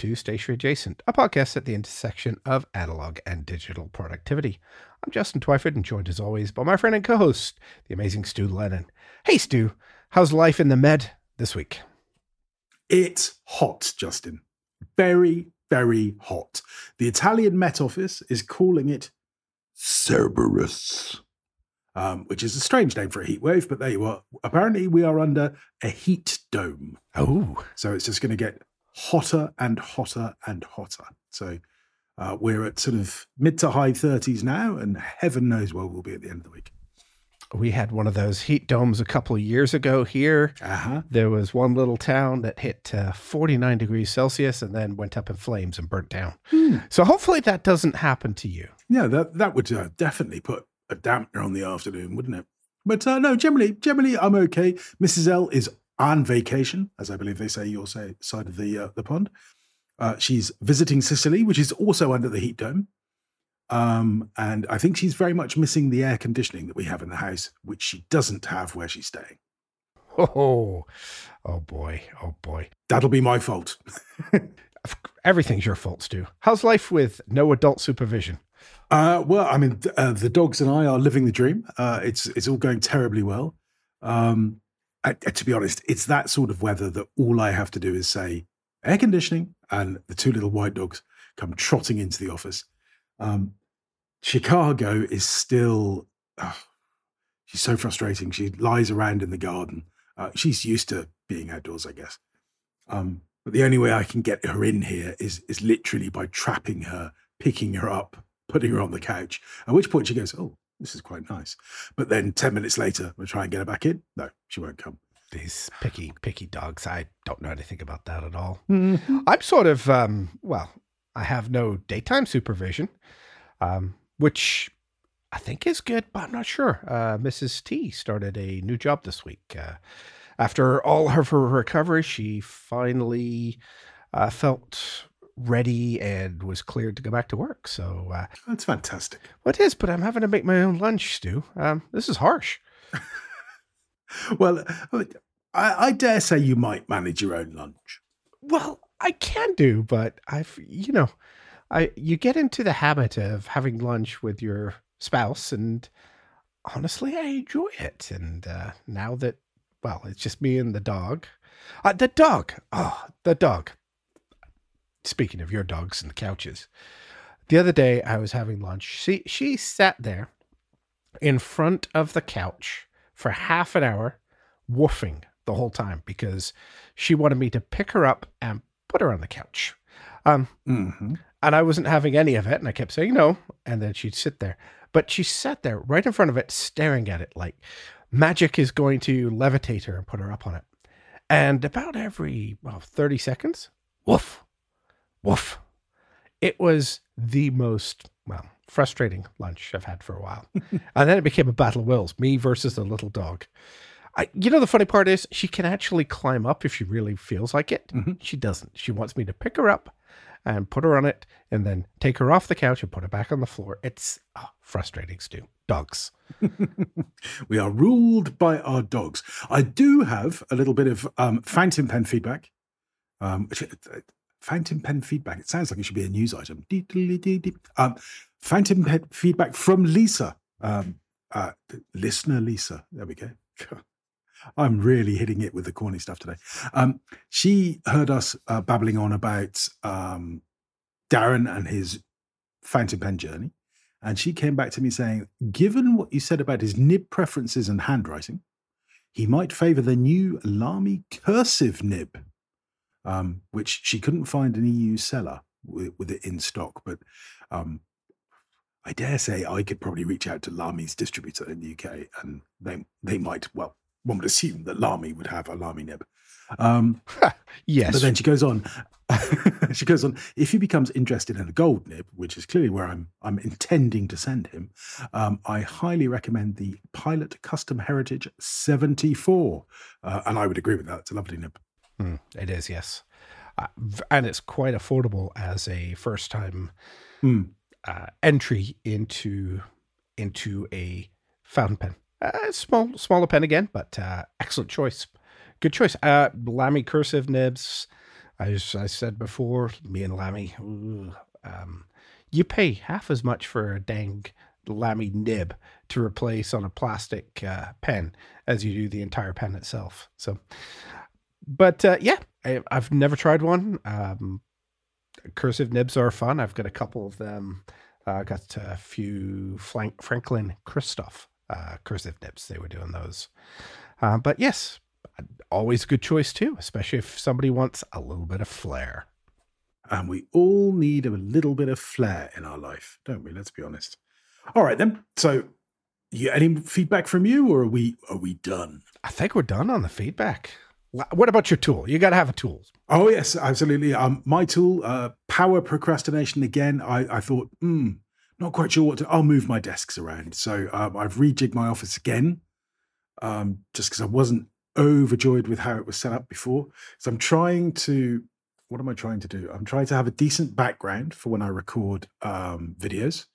to Stationery Adjacent, a podcast at the intersection of analog and digital productivity. I'm Justin Twyford, and joined as always by my friend and co host, the amazing Stu Lennon. Hey, Stu, how's life in the Med this week? It's hot, Justin. Very, very hot. The Italian Met Office is calling it Cerberus, um, which is a strange name for a heat wave, but there you are. Apparently, we are under a heat dome. Oh. So it's just going to get hotter and hotter and hotter. So uh, we're at sort of mid to high 30s now, and heaven knows where we'll be at the end of the week. We had one of those heat domes a couple of years ago here. Uh-huh. There was one little town that hit uh, 49 degrees Celsius and then went up in flames and burnt down. Hmm. So hopefully that doesn't happen to you. Yeah, that that would uh, definitely put a dampener on the afternoon, wouldn't it? But uh, no, generally, generally, I'm okay. Mrs. L is on vacation, as I believe they say your say, side of the uh, the pond. Uh, she's visiting Sicily, which is also under the heat dome. Um, and I think she's very much missing the air conditioning that we have in the house, which she doesn't have where she's staying. Oh, oh boy. Oh boy. That'll be my fault. Everything's your fault, Stu. How's life with no adult supervision? Uh, well, I mean, th- uh, the dogs and I are living the dream. Uh, it's it's all going terribly well. Um, I, to be honest, it's that sort of weather that all I have to do is say air conditioning, and the two little white dogs come trotting into the office. Um, Chicago is still, oh, she's so frustrating. She lies around in the garden. Uh, she's used to being outdoors, I guess. Um, but the only way I can get her in here is is literally by trapping her, picking her up, putting her on the couch. At which point she goes, "Oh, this is quite nice." But then ten minutes later, we try and get her back in. No, she won't come. These picky, picky dogs. I don't know anything about that at all. I'm sort of, um, well, I have no daytime supervision, um, which I think is good, but I'm not sure. Uh, Mrs. T started a new job this week. Uh, after all of her recovery, she finally uh, felt ready and was cleared to go back to work. So uh, That's fantastic. well, it is, but I'm having to make my own lunch, Stu. Um, this is harsh. Well, I, I dare say you might manage your own lunch. Well, I can do, but I've you know, I you get into the habit of having lunch with your spouse, and honestly, I enjoy it. And uh, now that well, it's just me and the dog. Uh, the dog, oh, the dog. Speaking of your dogs and the couches, the other day I was having lunch. She she sat there in front of the couch for half an hour, woofing the whole time because she wanted me to pick her up and put her on the couch. Um, Mm-hmm. and I wasn't having any of it, and I kept saying no, and then she'd sit there. But she sat there right in front of it, staring at it like magic is going to levitate her and put her up on it. And about every well, 30 seconds, woof, woof. It was the most well frustrating lunch I've had for a while. and then it became a battle of wills, me versus the little dog. I, you know, the funny part is she can actually climb up if she really feels like it. Mhm. She doesn't. She wants me to pick her up and put her on it and then take her off the couch and put her back on the floor. It's oh, frustrating, Stu. Dogs. we are ruled by our dogs. I do have a little bit of um, fountain pen feedback. Um, which- uh, fountain pen feedback. It sounds like it should be a news item. Um, fountain pen feedback from Lisa, um, uh, listener Lisa. There we go. I'm really hitting it with the corny stuff today. Um, she heard us uh, babbling on about um, Darren and his fountain pen journey. And she came back to me saying, given what you said about his nib preferences and handwriting, he might favor the new Lamy cursive nib, um, which she couldn't find an EU seller with, with it in stock. But um, I dare say I could probably reach out to Lamy's distributor in the UK and they, they might, well, one would assume that Lamy would have a Lamy nib. Um, Yes. but then she goes on. she goes on. If he becomes interested in a gold nib, which is clearly where I'm, I'm intending to send him, um, I highly recommend the Pilot Custom Heritage 74. Uh, and I would agree with that. It's a lovely nib. Hmm, it is, yes. Uh, and it's quite affordable as a first time Hmm. uh, entry into into a fountain pen. Uh, small, smaller pen again, but uh, excellent choice. Good choice. Uh, Lamy cursive nibs. As I said before, me and Lamy, ooh, um, you pay half as much for a dang Lamy nib to replace on a plastic uh, pen as you do the entire pen itself. So, but uh, yeah, I, have never tried one. Um, cursive nibs are fun. I've got a couple of them. I uh, got a few Frank- Franklin Christoph uh, cursive nibs. They were doing those. Uh, but yes, always a good choice too, especially if somebody wants a little bit of flair. And we all need a little bit of flair in our life, don't we? Let's be honest. All right then. So, you, any feedback from you, or are we are we done? I think we're done on the feedback. What about your tool? You got to have a tool. Oh yes, absolutely. Um, my tool, uh, power procrastination. Again, I, I thought, hmm, not quite sure what to. I'll move my desks around. So um, I've rejigged my office again, um, just because I wasn't overjoyed with how it was set up before. So I'm trying to. What am I trying to do? I'm trying to have a decent background for when I record um, videos.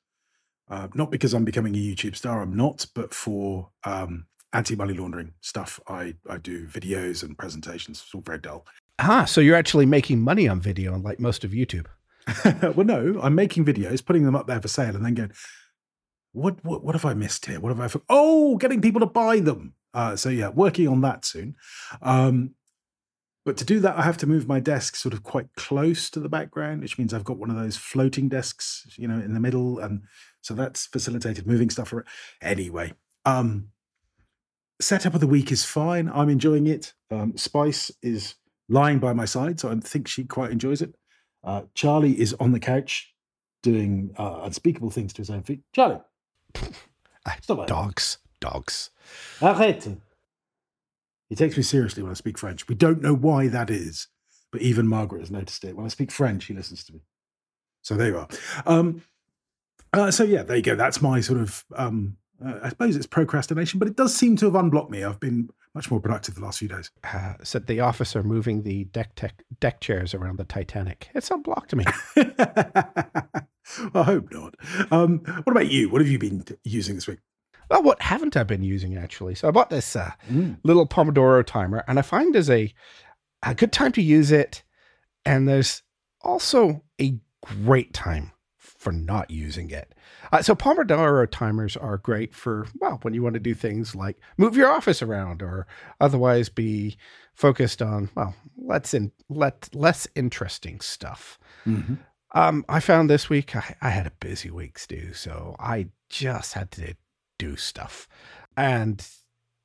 Uh, not because I'm becoming a YouTube star, I'm not, but for um, anti-money laundering stuff. I, I do videos and presentations. It's all very dull. Ah, so you're actually making money on video, unlike most of YouTube. well, no, I'm making videos, putting them up there for sale, and then going, what what what have I missed here? What have I? Oh, getting people to buy them. Uh, so yeah, working on that soon. Um, but to do that, I have to move my desk sort of quite close to the background, which means I've got one of those floating desks, you know, in the middle, and so that's facilitated moving stuff around. Anyway, um, setup of the week is fine. I'm enjoying it. Um, Spice is lying by my side, so I think she quite enjoys it. Uh, Charlie is on the couch doing uh, unspeakable things to his own feet. Charlie, stop dogs, dogs. Arrête. He takes me seriously when I speak French. We don't know why that is, but even Margaret has noticed it. When I speak French, he listens to me. So there you are. Um, uh, so yeah, there you go. That's my sort of um, uh, I suppose it's procrastination, but it does seem to have unblocked me. I've been much more productive the last few days. Uh, said the officer moving the deck tech, deck chairs around the Titanic. It's unblocked me. I hope not. Um, what about you? What have you been using this week? Well, what haven't I been using actually? So I bought this uh, mm. little Pomodoro timer, and I find there's a a good time to use it, and there's also a great time for not using it. Uh, so Pomodoro timers are great for well when you want to do things like move your office around or otherwise be focused on well let's in let less interesting stuff. Mm-hmm. Um, I found this week I, I had a busy week, Stu, so I just had to do stuff, and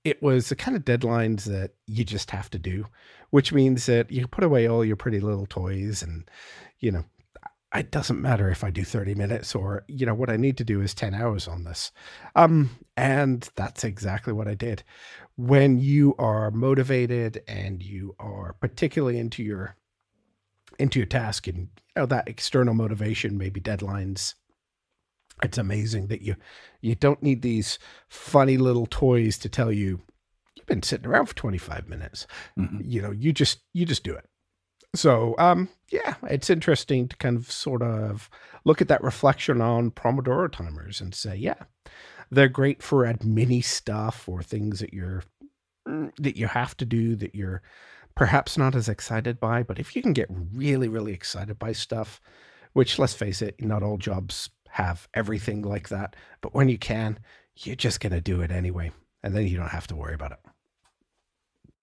it was the kind of deadlines that you just have to do, which means that you put away all your pretty little toys and you know it doesn't matter if I do 30 minutes or, you know, what I need to do is 10 hours on this. Um, and that's exactly what I did. When you are motivated and you are particularly into your into your task and you know that external motivation, maybe deadlines, it's amazing that you you don't need these funny little toys to tell you you've been sitting around for 25 minutes. Mm-hmm. You know, you just you just do it. So, um, yeah, it's interesting to kind of sort of look at that reflection on Pomodoro timers and say, yeah, they're great for admin stuff or things that you're mm, that you have to do that you're perhaps not as excited by. But if you can get really, really excited by stuff, which let's face it, not all jobs have everything like that, but when you can, you're just gonna do it anyway, and then you don't have to worry about it.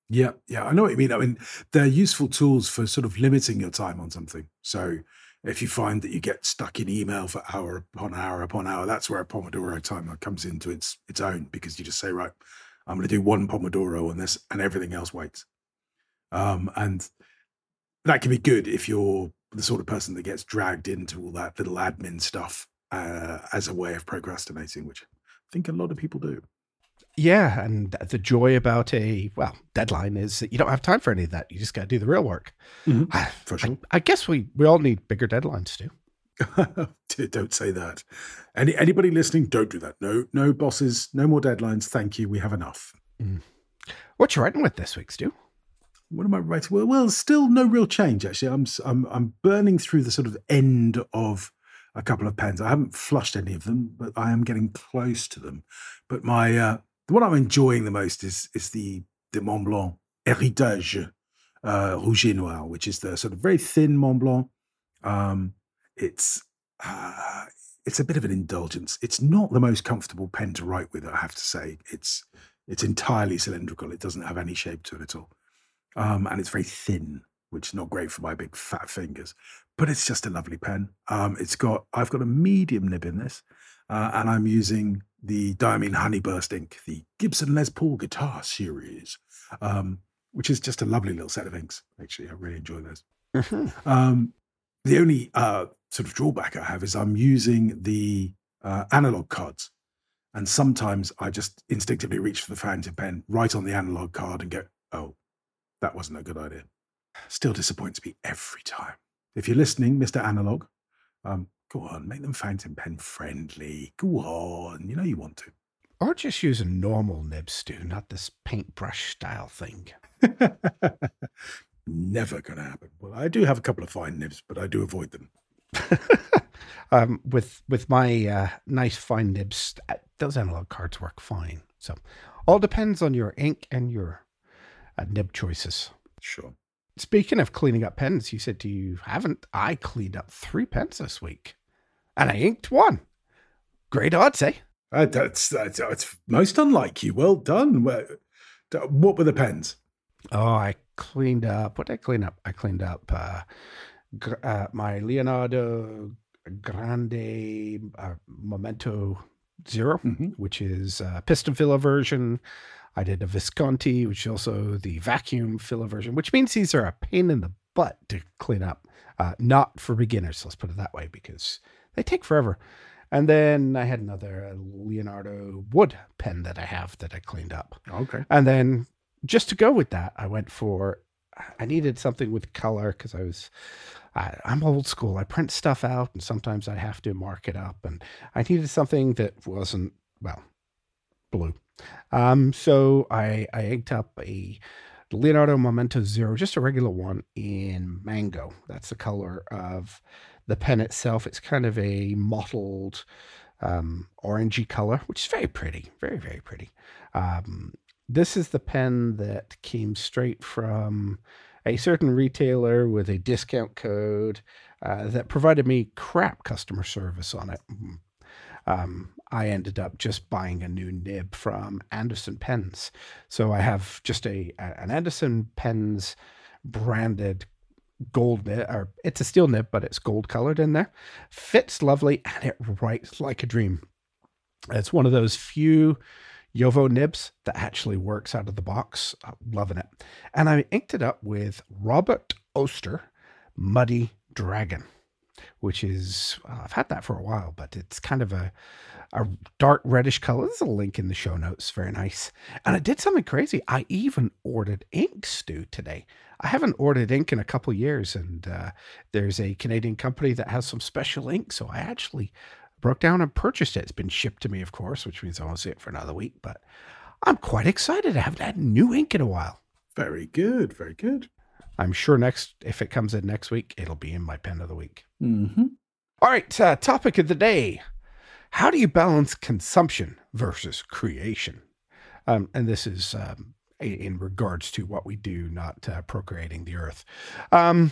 Yeah, yeah, I know what you mean. I mean, they're useful tools for sort of limiting your time on something. So if you find that you get stuck in email for hour upon hour upon hour, that's where a Pomodoro timer comes into its its own because you just say, right, I'm going to do one Pomodoro on this, and everything else waits. Um, and that can be good if you're the sort of person that gets dragged into all that little admin stuff uh, as a way of procrastinating, which I think a lot of people do. Yeah, and the joy about a well deadline is that you don't have time for any of that. You just got to do the real work. Mm-hmm. I, for sure. I, I, guess we we all need bigger deadlines too. don't say that. Any anybody listening, don't do that. No, no bosses, no more deadlines. Thank you. We have enough. Mm. What you writing with this week, Stu? What am I writing? Well, well, still no real change. Actually, I'm I'm I'm burning through the sort of end of a couple of pens. I haven't flushed any of them, but I am getting close to them. But my uh, the one I'm enjoying the most is is the the Mont Blanc Heritage uh, Rouge et Noir, which is the sort of very thin Mont Blanc. Um, it's uh, it's a bit of an indulgence. It's not the most comfortable pen to write with, I have to say. It's it's entirely cylindrical. It doesn't have any shape to it at all, um, and it's very thin, which is not great for my big fat fingers. But it's just a lovely pen. Um, it's got I've got a medium nib in this, uh, and I'm using the Diamine Honeyburst ink, the Gibson Les Paul Guitar Series, um, which is just a lovely little set of inks. Actually, I really enjoy those. Mm-hmm. Um, the only uh, sort of drawback I have is I'm using the uh, analog cards. And sometimes I just instinctively reach for the fountain pen, write on the analog card, and go, oh, that wasn't a good idea. Still disappoints me every time. If you're listening, Mr. Analog, um, go on, make them fountain pen friendly. Go on, you know you want to. Or just use a normal nib, Stu, not this paintbrush style thing. Never going to happen. Well, I do have a couple of fine nibs, but I do avoid them. um, with with my uh, nice fine nibs, uh, those analog cards work fine. So, all depends on your ink and your uh, nib choices. Sure. Speaking of cleaning up pens, you said you haven't. I cleaned up three pens this week, and I inked one. Great odds, eh? Uh, that's, that's that's most unlike you. Well done. What were the pens? Oh, I cleaned up. What did I clean up? I cleaned up uh, gr- uh, my Leonardo Grande uh, Momento 0 Mhm. which is a piston filler version. I did a Visconti, which is also the vacuum filler version, which means these are a pain in the butt to clean up. Uh, not for beginners, let's put it that way, because they take forever. And then I had another Leonardo wood pen that I have that I cleaned up. Okay. And then just to go with that, I went for I needed something with color because I was I, I'm old school. I print stuff out, and sometimes I have to mark it up, and I needed something that wasn't well blue. Um, so I I inked up a Leonardo Momento Zero, just a regular one in mango. That's the color of the pen itself. It's kind of a mottled um, orangey color, which is very pretty, very very pretty. Um, this is the pen that came straight from a certain retailer with a discount code uh, that provided me crap customer service on it. Mm. Um, I ended up just buying a new nib from Anderson Pens. So I have just a an Anderson Pens branded gold nib, or it's a steel nib, but it's gold colored in there. Fits lovely and it writes like a dream. It's one of those few Jowo nibs that actually works out of the box. I'm loving it. And I inked it up with Robert Oster Muddy Dragon, which is, well, I've had that for a while, but it's kind of a, a dark reddish color. There's a link in the show notes. Very nice. And I did something crazy. I even ordered ink, Stu, today. I haven't ordered ink in a couple years, and uh, there's a Canadian company that has some special ink. So I actually broke down and purchased it. It's been shipped to me, of course, which means I won't see it for another week. But I'm quite excited. I haven't had new ink in a while. Very good. Very good. I'm sure next, if it comes in next week, it'll be in my pen of the week. Mm-hmm. All right, uh, topic of the day: How do you balance consumption versus creation? Um, and this is um, in regards to what we do, not uh, procreating the earth. Um,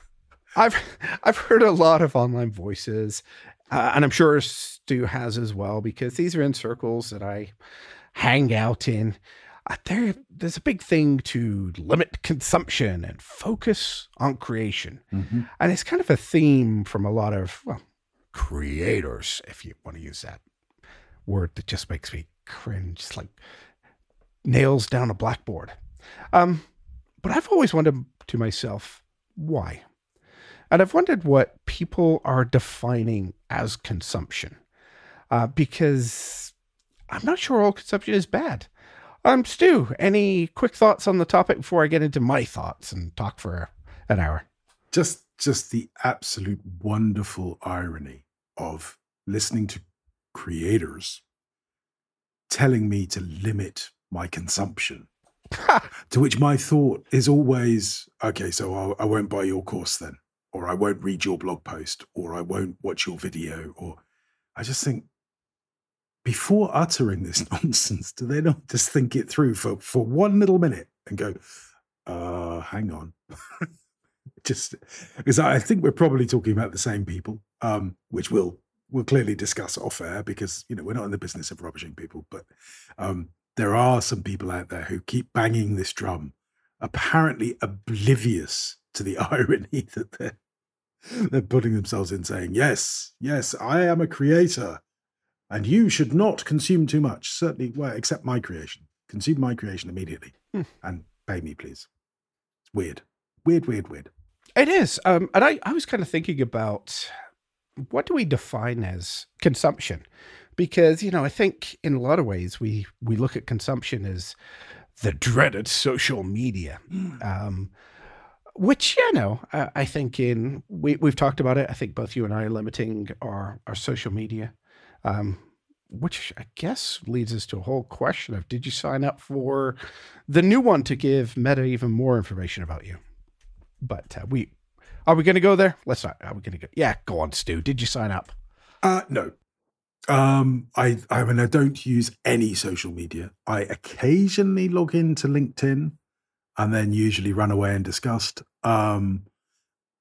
I've I've heard a lot of online voices, uh, and I'm sure Stu has as well, because these are in circles that I hang out in. Uh, there, there's a big thing to limit consumption and focus on creation, Mm-hmm. and it's kind of a theme from a lot of well creators, if you want to use that word that just makes me cringe, it's like nails down a blackboard. Um, but I've always wondered to myself why. And I've wondered what people are defining as consumption. Uh, because I'm not sure all consumption is bad. Um, Stu, any quick thoughts on the topic before I get into my thoughts and talk for an hour? Just just the absolute wonderful irony of listening to creators telling me to limit my consumption. to which my thought is always, okay, so I'll, I won't buy your course then, or I won't read your blog post, or I won't watch your video, or I just think before uttering this nonsense, do they not just think it through for, for one little minute and go, uh, hang on. Just because I think we're probably talking about the same people, um, which we'll we'll clearly discuss off air because you know we're not in the business of rubbishing people, but um, there are some people out there who keep banging this drum, apparently oblivious to the irony that they're they're putting themselves in, saying, "Yes, yes, I am a creator, and you should not consume too much. Certainly, well, except my creation. Consume my creation immediately, Hmm. and pay me, please." It's weird, weird, weird, weird. It is. Um, and I, I was kind of thinking about what do we define as consumption? Because, you know, I think in a lot of ways we, we look at consumption as the dreaded social media. Um, which, you know, I, I think in, we, we've talked about it. I think both you and I are limiting our, our social media. Um, which I guess leads us to a whole question of did you sign up for the new one to give Meta even more information about you? But uh, we are we going to go there? Let's not. Are we going to go? Yeah, go on, Stu. Did you sign up? Uh no. Um I I mean I don't use any social media. I occasionally log into LinkedIn and then usually run away in disgust. Um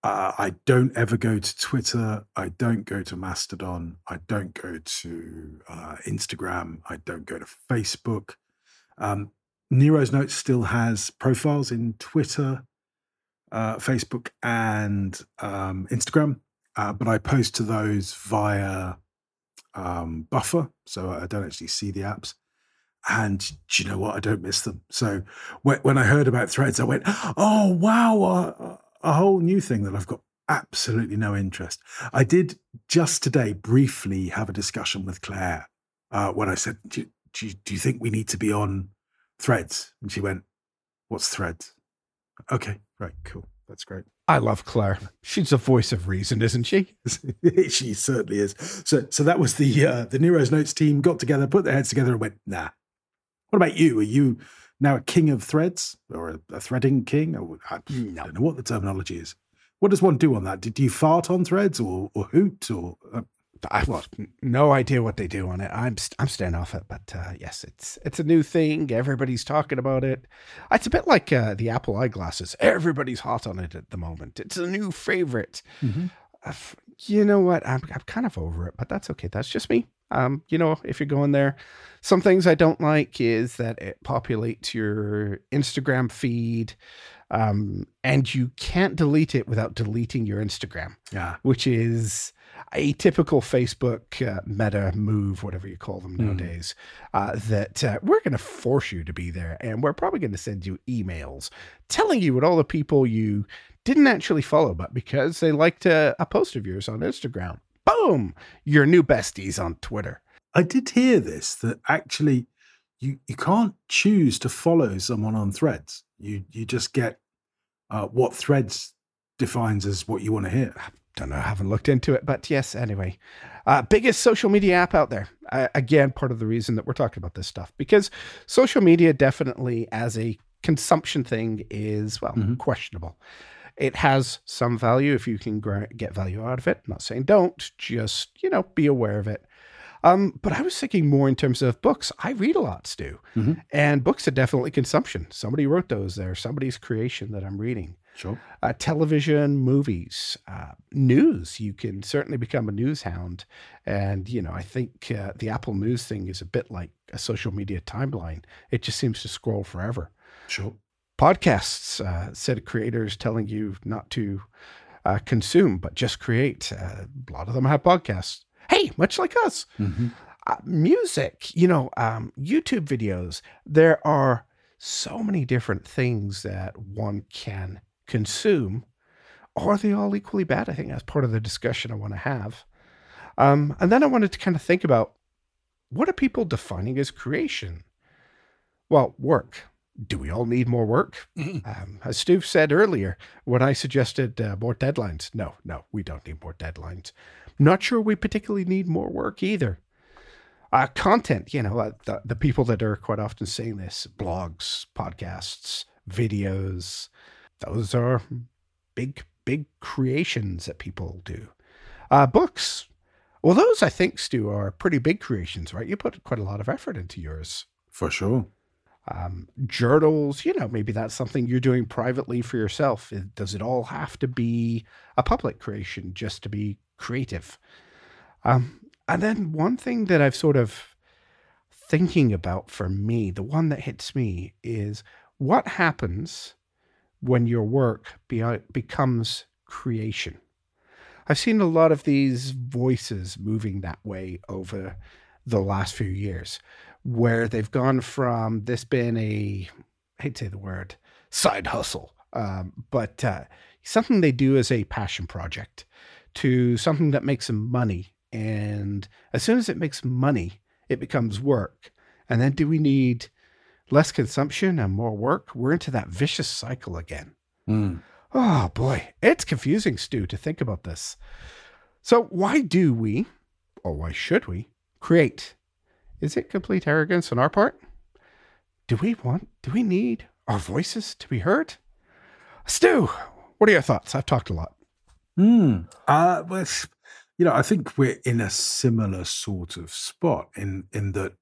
uh, I don't ever go to Twitter. I don't go to Mastodon. I don't go to uh, Instagram. I don't go to Facebook. Um, Nero's Notes still has profiles in Twitter, uh, Facebook, and um, Instagram, uh, but I post to those via um, Buffer, so I don't actually see the apps. And do you know what? I don't miss them. So when, when I heard about Threads, I went, "Oh wow, a, a whole new thing that I've got absolutely no interest." I did just today briefly have a discussion with Claire uh, when I said, do, do, "Do you think we need to be on Threads?" And she went, "What's Threads?" Okay, right, cool, that's great. I love Claire. She's the voice of reason, isn't she? she certainly is. So, so that was the uh, the Nero's Notes team got together, put their heads together, and went, "Nah." What about you? Are you now a king of threads or a, threading king? Or I No. don't know what the terminology is. What does one do on that? Do you fart on threads or or hoot or uh, I've What? no idea what they do on it. I'm st- I'm staying off it, but uh, yes, it's it's a new thing. Everybody's talking about it. It's a bit like uh, the Apple eyeglasses. Everybody's hot on it at the moment. It's a new favorite. Uh, f- you know what? I'm I'm kind of over it, but that's okay. That's just me. Um, you know, if you're going there, some things I don't like is that it populates your Instagram feed, um, and you can't delete it without deleting your Instagram yeah? which is a typical Facebook uh, meta move, whatever you call them Mm. nowadays. Uh, that uh, we're going to force you to be there, and we're probably going to send you emails telling you what all the people you didn't actually follow, but because they liked a, a post of yours on Instagram, boom, your new besties on Twitter. I did hear this that actually you you can't choose to follow someone on threads. You you just get uh, what threads defines as what you want to hear. Don't know, I haven't looked into it, but yes, anyway. Uh, biggest social media app out there. Uh, again, part of the reason that we're talking about this stuff, because social media definitely as a consumption thing is, well, Mhm. questionable. It has some value if you can get value out of it. I'm not saying don't, just, you know, be aware of it. Um, but I was thinking more in terms of books. I read a lot, Stu, Mhm. and books are definitely consumption. Somebody wrote those there, somebody's creation that I'm reading Sure. uh, television, movies, uh, news. You can certainly become a news hound. And, you know, I think uh, the Apple News thing is a bit like a social media timeline. It just seems to scroll forever. Sure. Podcasts, uh, set of creators telling you not to uh, consume, but just create. Uh, a lot of them have podcasts. Hey, much like us hmm uh, music, you know, um, YouTube videos. There are so many different things that one can consume. Are they all equally bad? I think that's part of the discussion I want to have. Um, and then I wanted to kind of think about what are people defining as creation? Well, work. Do we all need more work? Um, as Stu said earlier, when I suggested uh, more deadlines, no, no, we don't need more deadlines. Not sure we particularly need more work either. Uh, content, you know, uh, the, the people that are quite often saying this blogs, podcasts, videos, those are big, big creations that people do. Uh, books, well, those I think, Stu, are pretty big creations, right? You put quite a lot of effort into yours. For sure. Um, journals, you know, maybe that's something you're doing privately for yourself. Does it all have to be a public creation just to be creative? Um, and then one thing that I've sort of thinking about for me, the one that hits me is what happens when your work be- becomes creation. I've seen a lot of these voices moving that way over the last few years, where they've gone from this being a, I hate to say the word, side hustle, um, but uh, something they do as a passion project to something that makes them money. And as soon as it makes money, it becomes work. And then do we need less consumption and more work? We're into that vicious cycle again. Mm. Oh boy, it's confusing, Stu, to think about this. So, why do we, or why should we, create? Is it complete arrogance on our part? Do we want, do we need our voices to be heard? Stu, what are your thoughts? I've talked a lot. Hmm. Uh, well, you know, I think we're in a similar sort of spot in in that.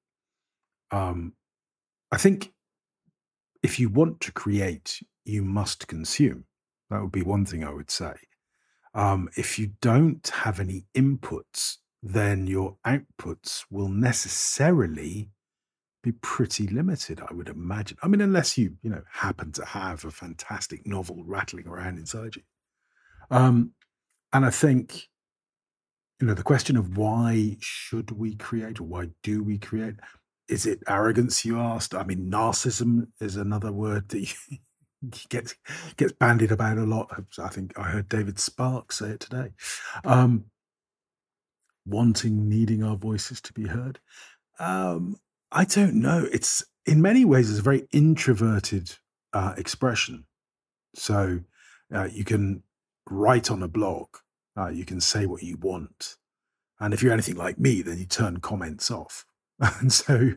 Um, I think if you want to create, you must consume. That would be one thing I would say. Um, if you don't have any inputs, then your outputs will necessarily be pretty limited, I would imagine. I mean, unless you, you know, happen to have a fantastic novel rattling around inside you. Um, and I think, you know, the question of why should we create or why do we create? Is it arrogance, you asked? I mean, narcissism is another word that you, gets gets bandied about a lot. I think I heard David Sparks say it today. Um, wanting, needing our voices to be heard. Um, I don't know. It's in many ways it's a very introverted uh, expression. So uh, you can write on a blog, uh, you can say what you want, and if you're anything like me, then you turn comments off. And so,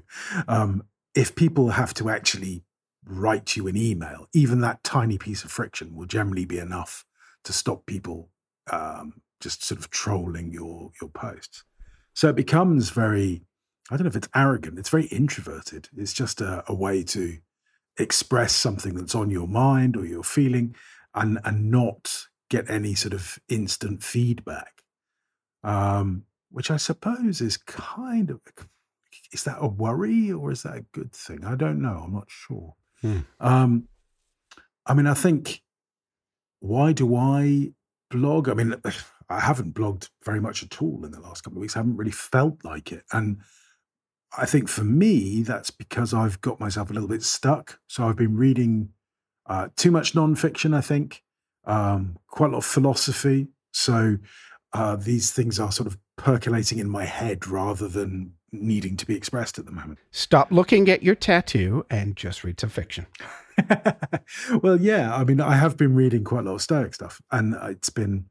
um, if people have to actually write you an email, even that tiny piece of friction will generally be enough to stop people um, just sort of trolling your your posts. So it becomes very, I don't know if it's arrogant, it's very introverted. It's just a, a way to express something that's on your mind or you're feeling and and not get any sort of instant feedback. Um, which I suppose is kind of is that a worry or is that a good thing? I don't know. I'm not sure. Hmm. Um, I mean, I think why do I blog? I mean, I haven't blogged very much at all in the last couple of weeks. I haven't really felt like it, and I think for me that's because I've got myself a little bit stuck. So I've been reading uh, too much nonfiction. I think um, quite a lot of philosophy. So uh, these things are sort of percolating in my head rather than needing to be expressed at the moment. Stop looking at your tattoo and just read some fiction. well, yeah. I mean, I have been reading quite a lot of Stoic stuff, and it's been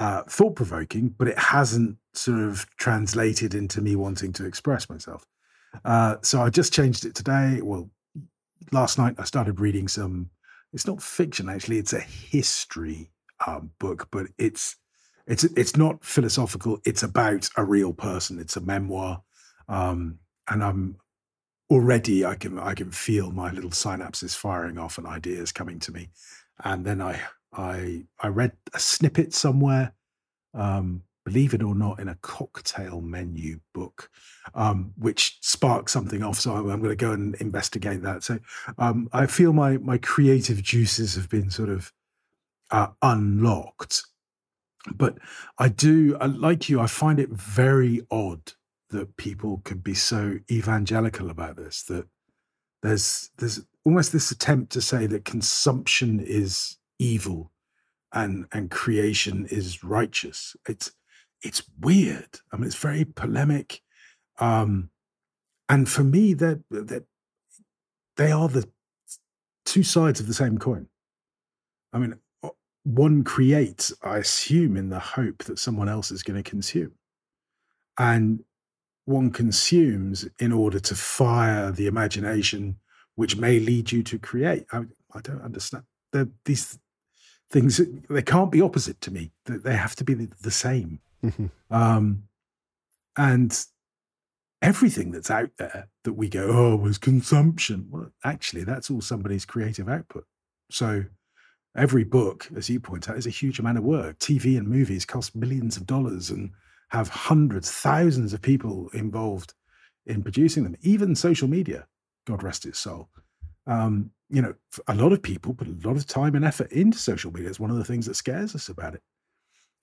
uh, thought provoking, but it hasn't sort of translated into me wanting to express myself. Uh, so I just changed it today. Well, last night I started reading some. It's not fiction actually; it's a history um, book, but it's it's it's not philosophical. It's about a real person. It's a memoir um, and I'm already I can I can feel my little synapses firing off and ideas coming to me. And then I I I read a snippet somewhere, um, believe it or not, in a cocktail menu book, um, which sparked something off. So I'm, I'm going to go and investigate that. So um, I feel my my creative juices have been sort of uh, unlocked. But I do, like you, I find it very odd that people could be so evangelical about this that there's there's almost this attempt to say that consumption is evil and and creation is righteous it's it's weird i mean it's very polemic um and for me that that they are the two sides of the same coin i mean one creates i assume in the hope that someone else is going to consume and one consumes in order to fire the imagination, which may lead you to create. I, I don't understand. These things they can't be opposite to me. They have to be the, same. Mm-hmm. Um, and everything that's out there that we go, oh, was consumption. Well, actually, that's all somebody's creative output. So every book, as you point out, is a huge amount of work. TV and movies cost millions of dollars and have hundreds, thousands of people involved in producing them. Even social media, God rest its soul. Um, you know, a lot of people put a lot of time and effort into social media. It's one of the things that scares us about it.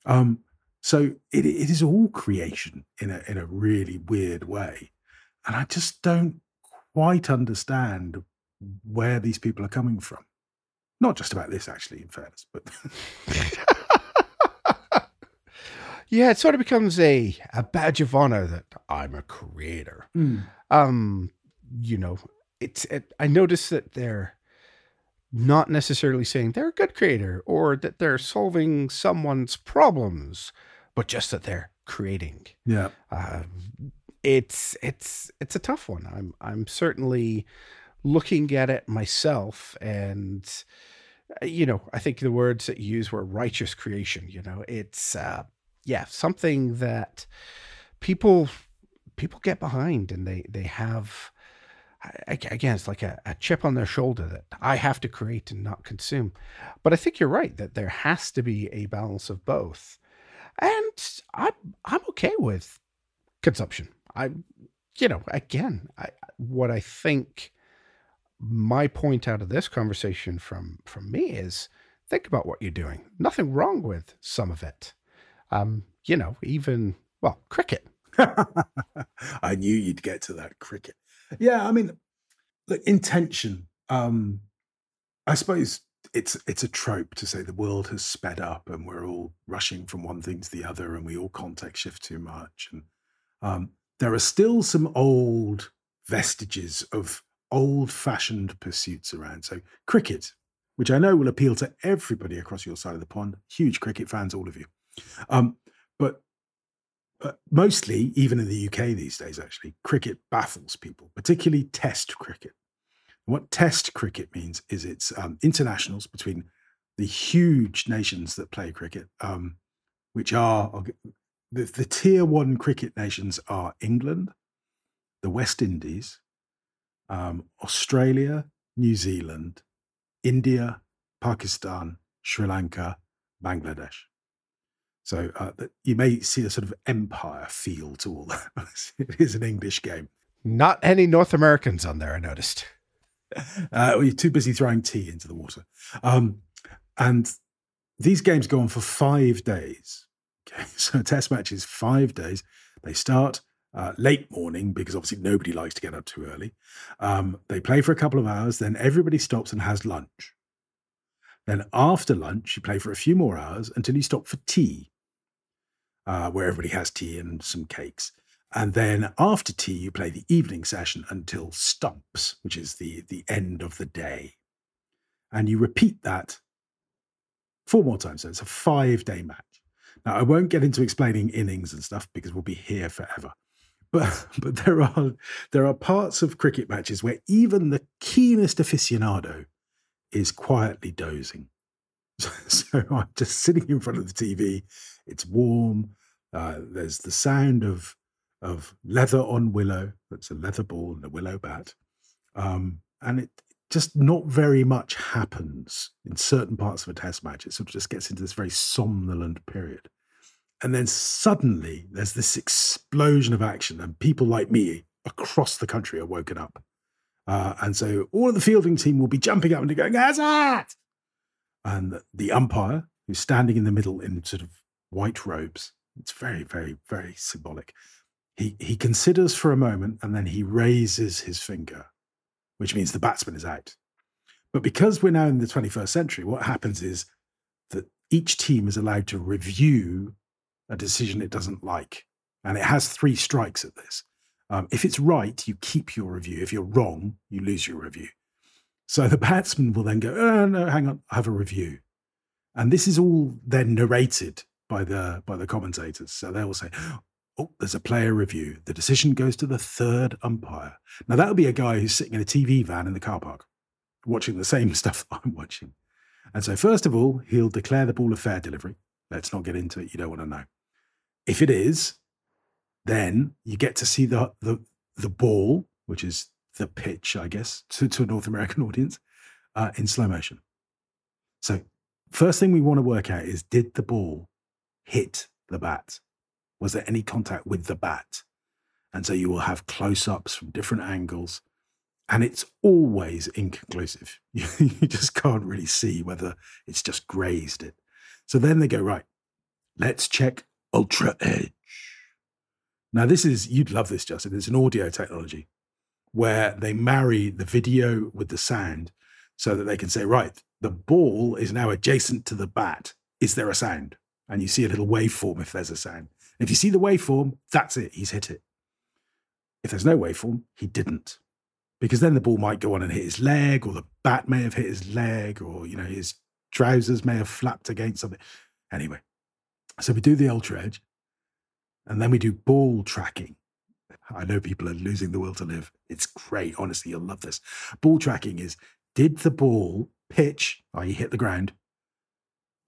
Um, so it, it is all creation in a in a really weird way, and I just don't quite understand where these people are coming from. Not just about this, actually, in fairness, but yeah, it sort of becomes a a badge of honor that I'm a creator. mm. Um, you know, it's it, I notice that they're not necessarily saying they're a good creator or that they're solving someone's problems, but just that they're creating. yeah, Uh, it's it's it's a tough one. I'm I'm certainly looking at it myself, and uh, you know, I think the words that you use were righteous creation. You know, it's uh, yeah, something that people people get behind, and they they have. Again, it's like a, a chip on their shoulder that I have to create and not consume. But I think you're right that there has to be a balance of both, and I'm I'm okay with consumption. I, you know, again, I, what I think my point out of this conversation from from me is think about what you're doing. Nothing wrong with some of it. Um, you know, even well, cricket. I knew you'd get to that cricket. Yeah, I mean, look, intention. Um, I suppose it's it's a trope to say the world has sped up and we're all rushing from one thing to the other, and we all context shift too much. And um, there are still some old vestiges of old-fashioned pursuits around. So cricket, which I know will appeal to everybody across your side of the pond. Huge cricket fans, all of you. Um, but uh, mostly, even in the UK these days, actually, cricket baffles people, particularly Test cricket. What Test cricket means is it's um, internationals between the huge nations that play cricket, um, which are I'll the, the tier one cricket nations are England, the West Indies, um, Australia, New Zealand, India, Pakistan, Sri Lanka, Bangladesh. So uh, you may see a sort of empire feel to all that. it is an English game. Not any North Americans on there, I noticed. Uh, you're too busy throwing tea into the water. Um, and these games go on for five days. Okay, so a test match is five days. They start uh, late morning because obviously nobody likes to get up too early. Um, they play for a couple of hours, then everybody stops and has lunch. Then after lunch, you play for a few more hours until you stop for tea, uh, where everybody has tea and some cakes. And then after tea, you play the evening session until stumps, which is the, the end of the day. And you repeat that four more times. So it's a five day match. Now, I won't get into explaining innings and stuff because we'll be here forever. But, but there are there are parts of cricket matches where even the keenest aficionado is quietly dozing. So, so I'm just sitting in front of the TV. It's warm. Uh, there's the sound of of leather on willow. That's a leather ball and a willow bat. Um, and it just not very much happens in certain parts of a test match. It sort of just gets into this very somnolent period. And then suddenly there's this explosion of action, and people like me across the country are woken up. Uh, and so all of the fielding team will be jumping up and going, Howzat! And the umpire, who's standing in the middle in sort of white robes, it's very, very, very symbolic. He, he considers for a moment and then he raises his finger, which means the batsman is out. But because we're now in the 21st century, what happens is that each team is allowed to review a decision it doesn't like. And it has three strikes at this. Um, if it's right, you keep your review. If you're wrong, you lose your review. So the batsman will then go, oh, no, hang on, I have a review. And this is all then narrated by the by the commentators. So they will say, oh, there's a player review. The decision goes to the third umpire. Now that'll be a guy who's sitting in a TV van in the car park, watching the same stuff that I'm watching. And so first of all, he'll declare the ball a fair delivery. Let's not get into it. You don't want to know. If it is, Then you get to see the the the ball, which is the pitch, I guess, to, to a North American audience, uh, in slow motion. So, first thing we want to work out is did the ball hit the bat? Was there any contact with the bat? And so you will have close ups from different angles, and it's always inconclusive. you just can't really see whether it's just grazed it. So then they go, right, let's check Ultra Edge. Now, this is, you'd love this, Justin. It's an audio technology where they marry the video with the sound so that they can say, right, the ball is now adjacent to the bat. Is there a sound? And you see a little waveform if there's a sound. If you see the waveform, that's it, he's hit it. If there's no waveform, he didn't. Because then the ball might go on and hit his leg, or the bat may have hit his leg, or you know, his trousers may have flapped against something. Anyway, so we do the ultra edge, and then we do ball tracking. I know people are losing the will to live. It's great. Honestly, you'll love this. Ball tracking is did the ball pitch, i.e., hit the ground,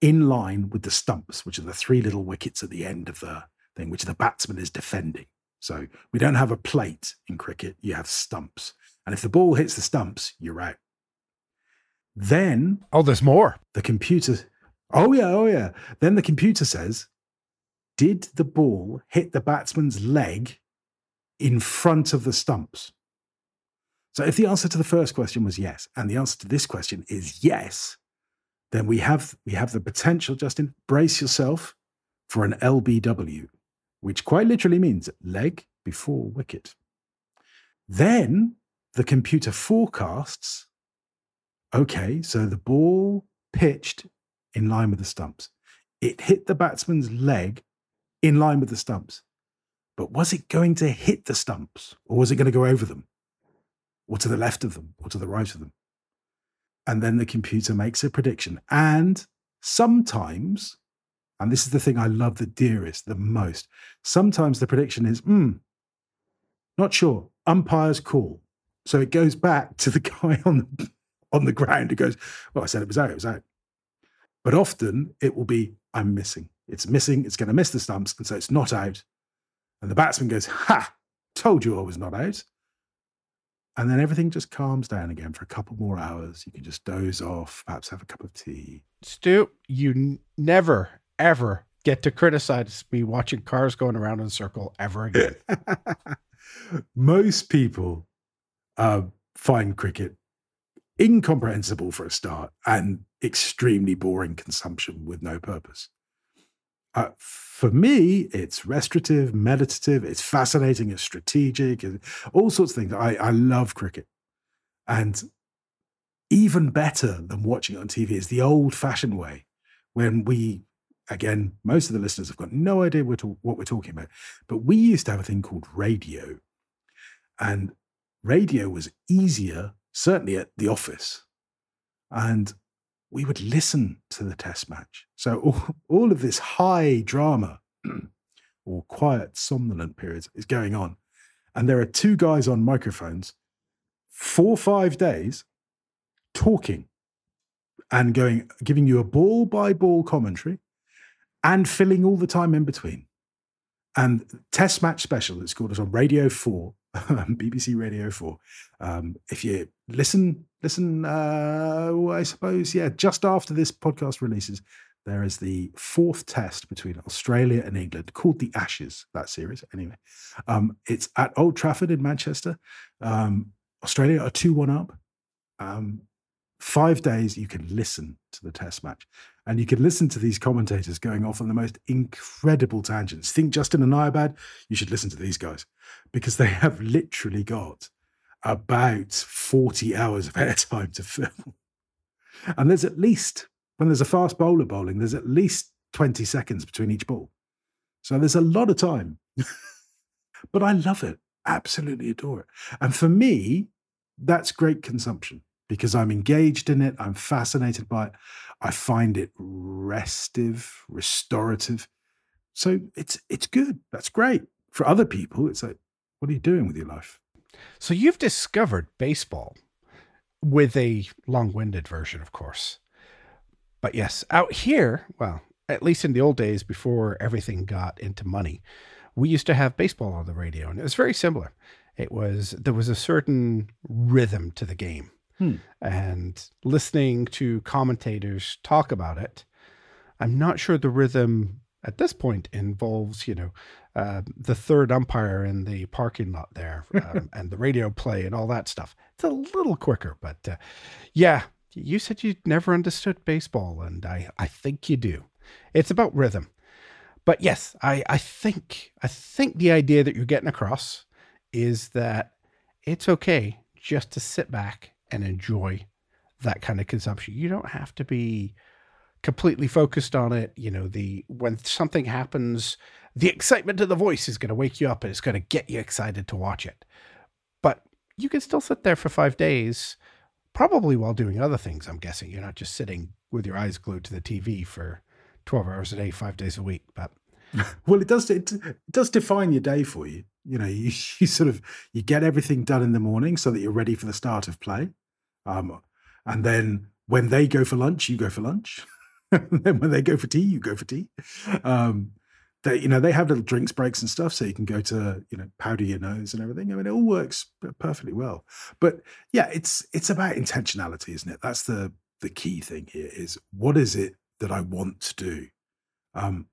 in line with the stumps, which are the three little wickets at the end of the thing, which the batsman is defending. So we don't have a plate in cricket, you have stumps. And if the ball hits the stumps, you're out. Then. Oh, there's more. The computer. Oh, yeah, oh, yeah. Then the computer says, Did the ball hit the batsman's leg in front of the stumps? So if the answer to the first question was yes, and the answer to this question is yes, then we have we have the potential, Justin, brace yourself for an LBW, which quite literally means leg before wicket. Then the computer forecasts okay, so the ball pitched in line with the stumps. It hit the batsman's leg in line with the stumps. But was it going to hit the stumps or was it going to go over them? Or to the left of them or to the right of them? And then the computer makes a prediction. And sometimes, and this is the thing I love the dearest, the most, sometimes the prediction is, hmm, not sure, umpire's call. So it goes back to the guy on the, on the ground who goes, Well, I said it was out, it was out. But often it will be, I'm missing. It's missing, it's going to miss the stumps. And so it's not out. And the batsman goes, Ha, told you I was not out. And then everything just calms down again for a couple more hours. You can just doze off, perhaps have a cup of tea. Stu, you n- never, ever get to criticize me watching cars going around in a circle ever again. Most people uh, find cricket incomprehensible for a start and extremely boring consumption with no purpose. Uh, for me, it's restorative, meditative, it's fascinating, it's strategic, all sorts of things. I, I love cricket. And even better than watching it on TV is the old fashioned way when we, again, most of the listeners have got no idea what, what we're talking about, but we used to have a thing called radio. And radio was easier, certainly at the office. And we would listen to the test match. So all, all of this high drama or quiet, somnolent periods is going on. And there are two guys on microphones, four, five days, talking and going, giving you a ball by ball commentary and filling all the time in between. And test match special, it's called, it on Radio 4 BBC Radio 4. Um, if you listen, listen, uh, I suppose, yeah, just after this podcast releases, there is the fourth test between Australia and England called the Ashes, that series. Anyway, um, it's at Old Trafford in Manchester. Um, Australia are 2 1 up. Um, five days you can listen to the test match and you can listen to these commentators going off on the most incredible tangents. Think Justin and I are bad? You should listen to these guys because they have literally got about 40 hours of airtime to fill. And there's at least, when there's a fast bowler bowling, there's at least 20 seconds between each ball. So there's a lot of time. but I love it, absolutely adore it. And for me, that's great consumption because I'm engaged in it. I'm fascinated by it. I find it restive, restorative. So it's it's good. That's great. For other people, it's like, what are you doing with your life? So you've discovered baseball with a long-winded version, of course. But yes, out here, well, at least in the old days before everything got into money, we used to have baseball on the radio, and it was very similar. It was there was a certain rhythm to the game, Hmm. and listening to commentators talk about it, I'm not sure the rhythm at this point involves you know uh, the third umpire in the parking lot there um, and the radio play and all that stuff. It's a little quicker, but uh, yeah, you said you never understood baseball, and I I think you do. It's about rhythm. But yes, I, I think I think the idea that you're getting across is that it's okay just to sit back and enjoy that kind of consumption. You don't have to be completely focused on it. You know, the when something happens, the excitement of the voice is going to wake you up and it's going to get you excited to watch it. But you can still sit there for five days, probably while doing other things. I'm guessing you're not just sitting with your eyes glued to the TV for 12 hours a day, five days a week. But Well, it does. It, it does define your day for you. You know, you, you sort of you get everything done in the morning so that you're ready for the start of play, um, and then when they go for lunch, you go for lunch. then when they go for tea, you go for tea. Um, they, you know, they have little drinks breaks and stuff, so you can go to you know powder your nose and everything. I mean, it all works perfectly well. But yeah, it's it's about intentionality, isn't it? That's the the key thing here. Is what is it that I want to do? Um,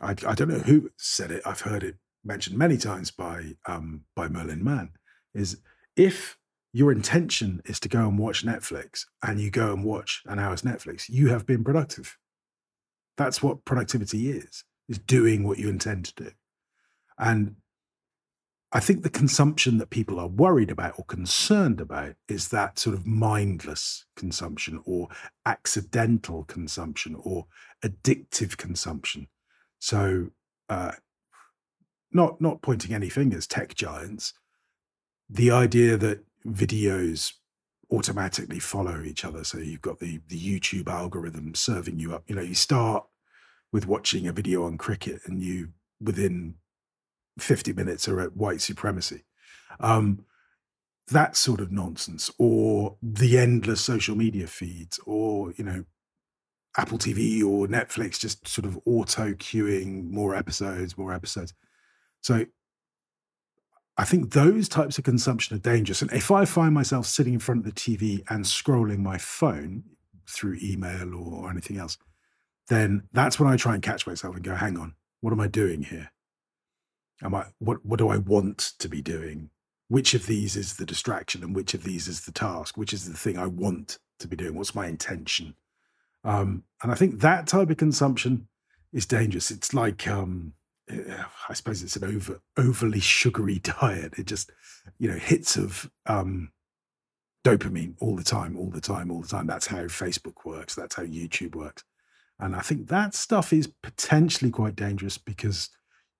I, I don't know who said it. I've heard it mentioned many times by um, by Merlin Mann. Is if your intention is to go and watch Netflix and you go and watch an hour's Netflix, you have been productive. That's what productivity is: is doing what you intend to do. And I think the consumption that people are worried about or concerned about is that sort of mindless consumption or accidental consumption or addictive consumption. So, uh, not not pointing any fingers, tech giants. The idea that videos automatically follow each other, so you've got the the YouTube algorithm serving you up. You know, you start with watching a video on cricket, and you within 50 minutes are at white supremacy. Um, that sort of nonsense, or the endless social media feeds, or you know, Apple TV or Netflix just sort of auto queuing more episodes, more episodes. So I think those types of consumption are dangerous. And if I find myself sitting in front of the TV and scrolling my phone through email or anything else, then that's when I try and catch myself and go, hang on, what am I doing here? Am I what what do I want to be doing? Which of these is the distraction and which of these is the task? Which is the thing I want to be doing? What's my intention? Um, and I think that type of consumption is dangerous. It's like um, I suppose it's an over overly sugary diet. It just you know hits of um, dopamine all the time, all the time, all the time. That's how Facebook works. That's how YouTube works. And I think that stuff is potentially quite dangerous because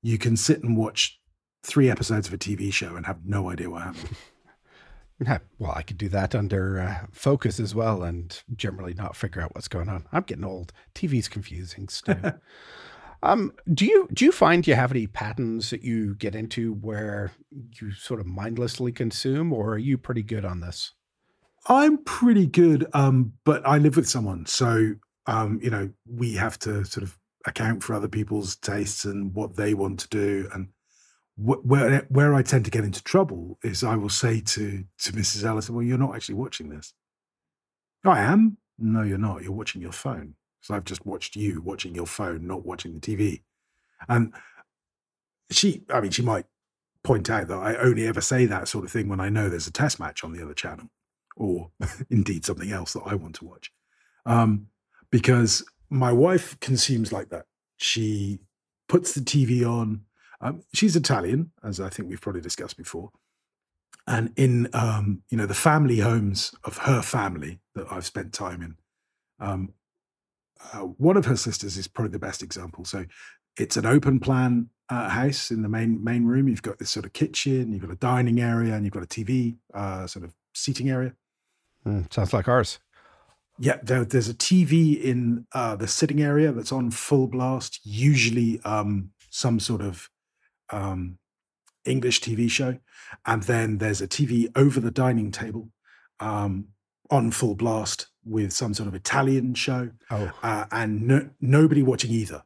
you can sit and watch three episodes of a TV show and have no idea what happened. Yeah, well, I could do that under uh, focus as well, and generally not figure out what's going on. I'm getting old. TV's confusing, Stu. um, do you do you find you have any patterns that you get into where you sort of mindlessly consume, or are you pretty good on this? I'm pretty good, um, but I live with someone, so um, you know we have to sort of account for other people's tastes and what they want to do, and where where I tend to get into trouble is I will say to to Mrs. Ellison, "Well, you're not actually watching this." I am. No, you're not. You're watching your phone. So I've just watched you watching your phone, not watching the TV. And she, I mean, she might point out that I only ever say that sort of thing when I know there's a test match on the other channel, or indeed something else that I want to watch, um, because my wife consumes like that. She puts the TV on um, she's Italian, as I think we've probably discussed before. And in um, you know the family homes of her family that I've spent time in, um, uh, one of her sisters is probably the best example. So it's an open plan uh, house in the main main room. You've got this sort of kitchen, you've got a dining area, and you've got a TV uh, sort of seating area. Mm, sounds like ours. Yeah, there, there's a TV in uh, the sitting area that's on full blast. Usually, um, some sort of um, English TV show, and then there's a TV over the dining table um, on full blast with some sort of Italian show, oh. uh, and no, nobody watching either.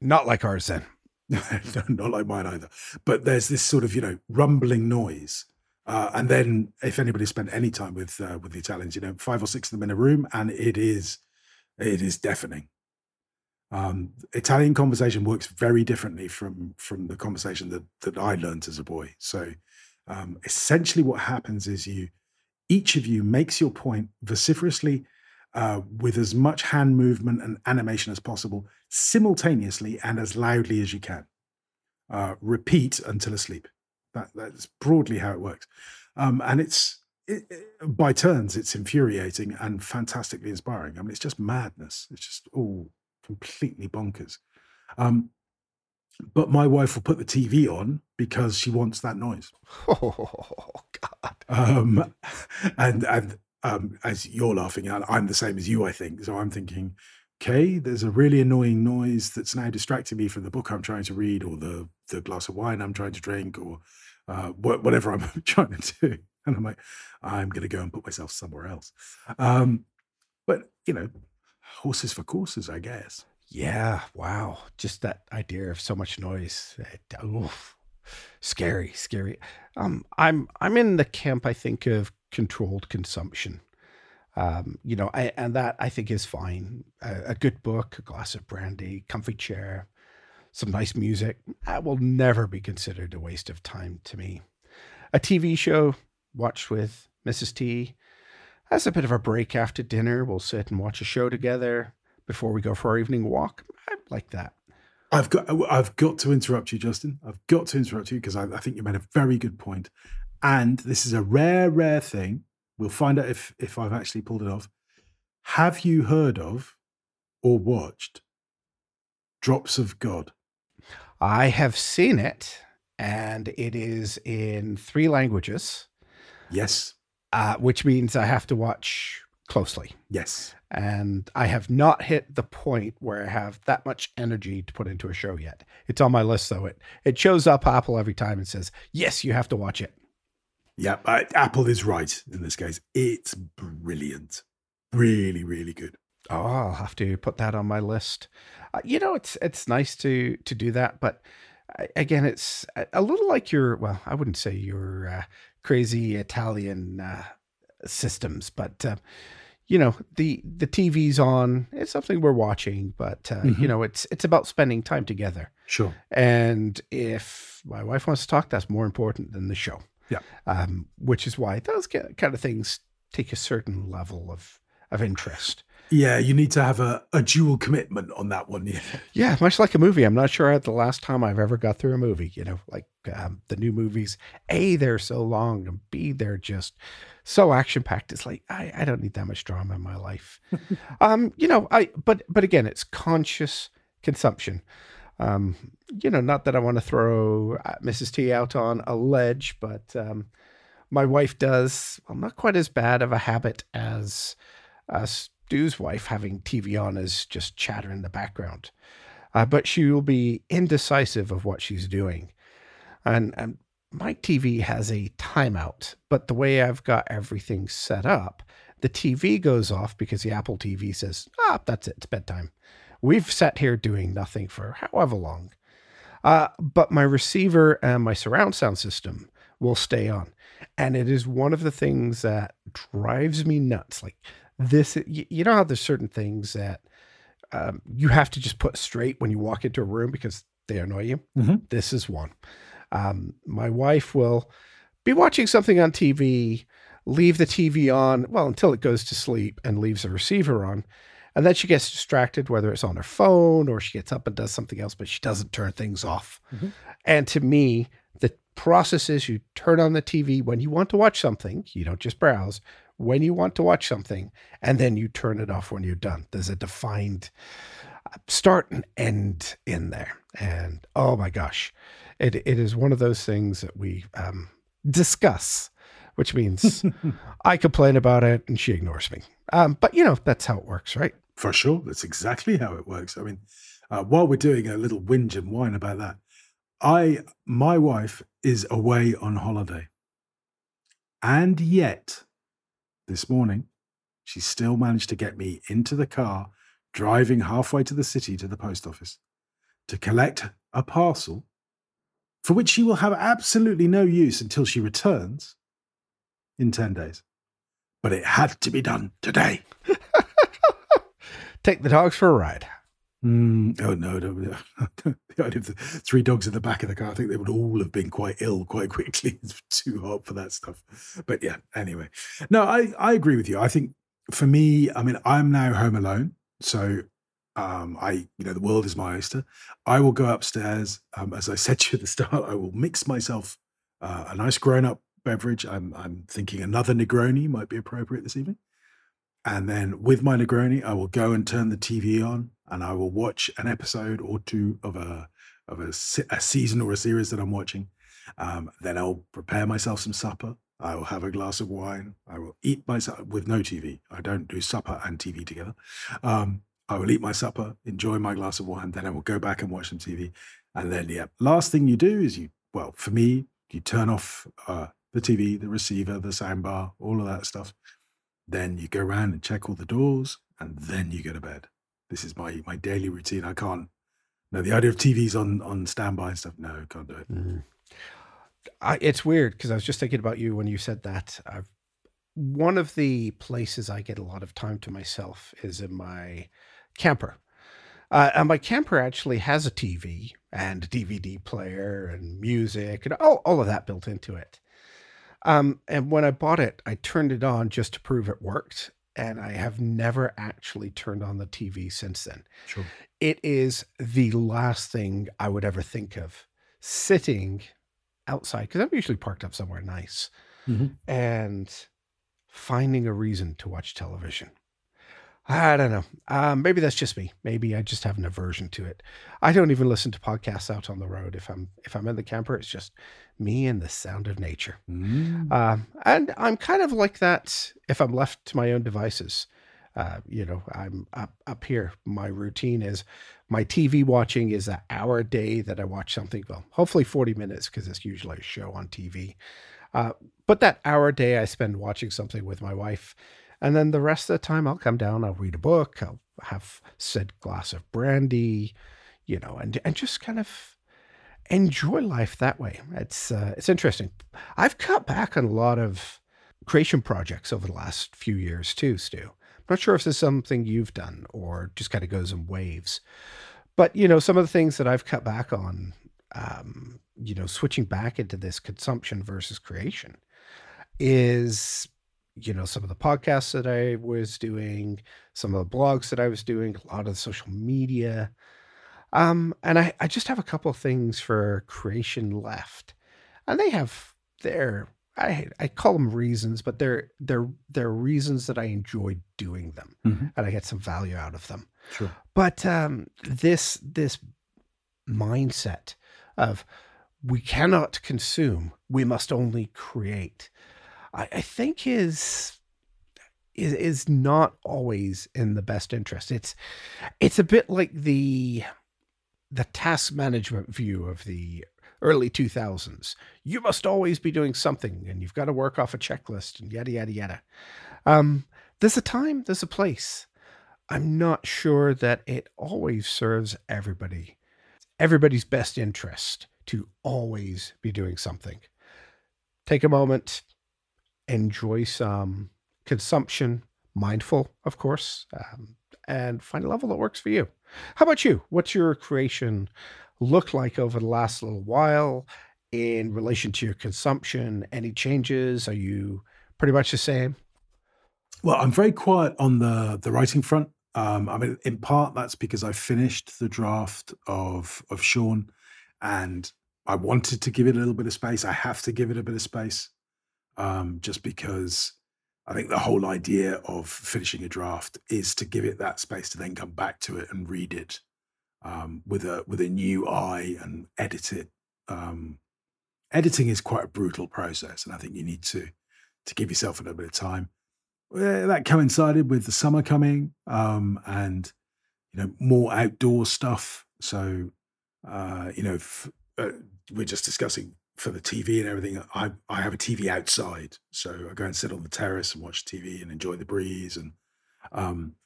Not like ours then. not like mine either. But there's this sort of you know rumbling noise, uh, and then if anybody spent any time with uh, with the Italians, you know, five or six of them in a room, and it is it is deafening. Um, Italian conversation works very differently from from the conversation that that I learned as a boy. So um, essentially, what happens is you each of you makes your point vociferously uh, with as much hand movement and animation as possible, simultaneously and as loudly as you can. Uh, repeat until asleep. That, that's broadly how it works. Um, and it's it, it, by turns, it's infuriating and fantastically inspiring. I mean, it's just madness. It's just all completely bonkers. Um, but my wife will put the TV on because she wants that noise. Oh God! Um, and and um, as you're laughing, I'm the same as you, I think. So I'm thinking, okay, there's a really annoying noise that's now distracting me from the book I'm trying to read, or the the glass of wine I'm trying to drink, or uh, whatever I'm trying to do. And I'm like, I'm going to go and put myself somewhere else. Um, but you know, horses for courses, I guess. Yeah. Wow. Just that idea of so much noise. Oof, scary, scary. Um, I'm I'm in the camp. I think of controlled consumption. Um, you know, I, and that I think is fine. A, a, good book, a glass of brandy, comfy chair, some nice music. That will never be considered a waste of time to me. A TV show watched with Mrs. T. As a bit of a break after dinner, we'll sit and watch a show together before we go for our evening walk. I like that. I've got I've got to interrupt you, Justin. I've got to interrupt you because I, I, think you made a very good point. And this is a rare, rare thing. We'll find out if if I've actually pulled it off. Have you heard of or watched Drops of God? I have seen it, and it is in three languages. Yes. Uh, which means I have to watch closely. Yes. And I have not hit the point where I have that much energy to put into a show yet. It's on my list, though. It it shows up Apple every time and says, "Yes, you have to watch it." Yeah, I, Apple is right in this case. It's brilliant, really, really good. Oh, I'll have to put that on my list. Uh, you know, it's it's nice to to do that, but again, it's a little like your well, I wouldn't say your uh, crazy Italian uh, systems, but uh, you know the the TV's on. It's something we're watching, but uh, mm-hmm. you know it's it's about spending time together. Sure. And if my wife wants to talk, that's more important than the show. Yeah. Um, which is why those kind of things take a certain level of of interest. Yeah, you need to have a, a dual commitment on that one. Yeah. yeah, much like a movie. I'm not sure the last time I've ever got through a movie. You know, like um, the new movies. A, they're so long, and B, they're just so action packed. It's like I, I don't need that much drama in my life. um, you know, I but but again, it's conscious consumption. Um, you know, not that I want to throw uh, Mrs. T out on a ledge, but um, my wife does, well, not quite as bad of a habit as uh, Stu's wife having TV on as just chatter in the background. Uh, but she will be indecisive of what she's doing. And, and my TV has a timeout, but the way I've got everything set up, the TV goes off because the Apple TV says, ah, that's it, it's bedtime. We've sat here doing nothing for however long. Uh, but my receiver and my surround sound system will stay on. And it is one of the things that drives me nuts. Like this, you, you know how there's certain things that um, you have to just put straight when you walk into a room because they annoy you. Mm-hmm. This is one. Um, my wife will be watching something on TV, leave the TV on, well, until it goes to sleep and leaves the receiver on. And then she gets distracted, whether it's on her phone or she gets up and does something else, but she doesn't turn things off. Mm-hmm. And to me, the process is you turn on the TV when you want to watch something, you don't just browse, when you want to watch something, and then you turn it off when you're done. There's a defined start and end in there. And oh my gosh, it, it is one of those things that we um, discuss which means I complain about it and she ignores me. Um, but you know, that's how it works, right? For sure. That's exactly how it works. I mean, uh, while we're doing a little whinge and whine about that, I, my wife is away on holiday. And yet, this morning, she still managed to get me into the car, driving halfway to the city to the post office to collect a parcel for which she will have absolutely no use until she returns in 10 days. But it had to be done today. Take the dogs for a ride. Mm, oh no, no, no. the idea of the three dogs in the back of the car, I think they would all have been quite ill quite quickly. It's too hot for that stuff. But yeah, anyway. No, I, I agree with you. I think for me, I mean, I'm now home alone. So um, I, you know, the world is my oyster. I will go upstairs. Um, as I said to you at the start, I will mix myself uh, a nice grown up beverage. I'm, I'm thinking another Negroni might be appropriate this evening. And then with my Negroni, I will go and turn the TV on and I will watch an episode or two of a of a, a season or a series that I'm watching. Um, then I'll prepare myself some supper. I will have a glass of wine. I will eat my supper with no TV. I don't do supper and TV together. Um, I will eat my supper, enjoy my glass of wine, then I will go back and watch some TV. And then, yeah, last thing you do is you, well, for me, you turn off uh, the TV, the receiver, the soundbar, all of that stuff. Then you go around and check all the doors, and then you go to bed. This is my my daily routine. I can't. No, the idea of TVs on on standby and stuff. No, can't do it. Mm. I, it's weird because I was just thinking about you when you said that. I've, one of the places I get a lot of time to myself is in my camper. Uh, and my camper actually has a TV and DVD player and music and all, all of that built into it. Um, and when I bought it, I turned it on just to prove it worked. And I have never actually turned on the TV since then. Sure. It is the last thing I would ever think of sitting outside because I'm usually parked up somewhere nice mm-hmm. and finding a reason to watch television. I don't know. Um, maybe that's just me. Maybe I just have an aversion to it. I don't even listen to podcasts out on the road. If I'm if I'm in the camper, it's just me and the sound of nature. Mm. Um, and I'm kind of like that if I'm left to my own devices. Uh, you know, I'm up up here. My routine is my TV watching is an hour a day that I watch something. Well, hopefully 40 minutes because it's usually a show on TV. Uh, but that hour a day I spend watching something with my wife and then the rest of the time, I'll come down, I'll read a book, I'll have said glass of brandy, you know, and and just kind of enjoy life that way. It's uh, it's interesting. I've cut back on a lot of creation projects over the last few years too, Stu. Not sure if this is something you've done or just kind of goes in waves. But you know, some of the things that I've cut back on, um, you know, switching back into this consumption versus creation is you know, some of the podcasts that I was doing, some of the blogs that I was doing, a lot of the social media. Um, and I, I just have a couple of things for creation left. And they have their I I call them reasons, but they're they're they're reasons that I enjoy doing them mm-hmm. and I get some value out of them. Sure. But um, this this mindset of we cannot consume, we must only create. I, I think is is is not always in the best interest. It's it's a bit like the the task management view of the early 2000s. You must always be doing something and you've got to work off a checklist and yada, yada, yada. Um, there's a time, there's a place. I'm not sure that it always serves everybody, everybody's best interest to always be doing something. Take a moment, enjoy some consumption, mindful, of course, um, and find a level that works for you. How about you? What's your creation look like over the last little while in relation to your consumption? Any changes? Are you pretty much the same? Well, I'm very quiet on the the writing front. Um, I mean, in part that's because I finished the draft of of Sean, and I wanted to give it a little bit of space. I have to give it a bit of space um, just because I think the whole idea of finishing a draft is to give it that space to then come back to it and read it um, with a with a new eye and edit it. Um, editing is quite a brutal process, and I think you need to to give yourself a little bit of time. Well, that coincided with the summer coming um, and you know more outdoor stuff. So uh, you know, f- uh, we're just discussing for the TV and everything, I I have a TV outside, so I go and sit on the terrace and watch TV and enjoy the breeze. And um,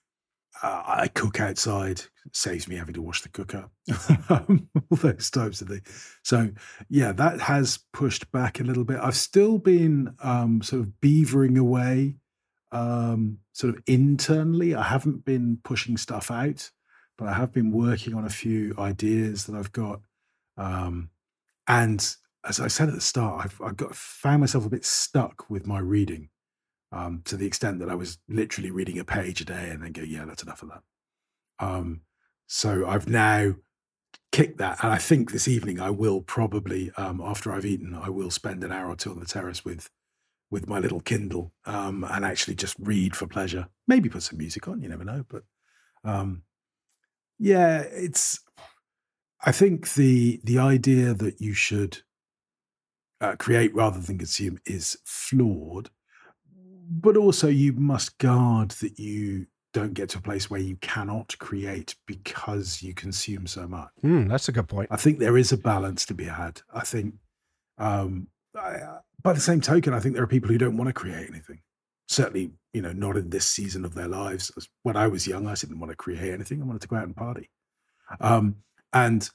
uh, I cook outside, saves me having to wash the cooker, um, all those types of things. So, yeah, that has pushed back a little bit. I've still been um, sort of beavering away, um, sort of internally. I haven't been pushing stuff out, but I have been working on a few ideas that I've got. Um, and as I said at the start, I've, I've got found myself a bit stuck with my reading um, to the extent that I was literally reading a page a day and then go, yeah, that's enough of that. Um, so I've now kicked that. And I think this evening I will probably, um, after I've eaten, I will spend an hour or two on the terrace with with my little Kindle um, and actually just read for pleasure. Maybe put some music on, you never know. But um, yeah, it's. I think the the idea that you should uh, create rather than consume is flawed but also you must guard that you don't get to a place where you cannot create because you consume so much. Mm, that's a good point. I think there is a balance to be had. I think, um, I, uh, by the same token, I think there are people who don't want to create anything. Certainly, you know, not in this season of their lives. When I was young, I didn't want to create anything. I wanted to go out and party. Um, and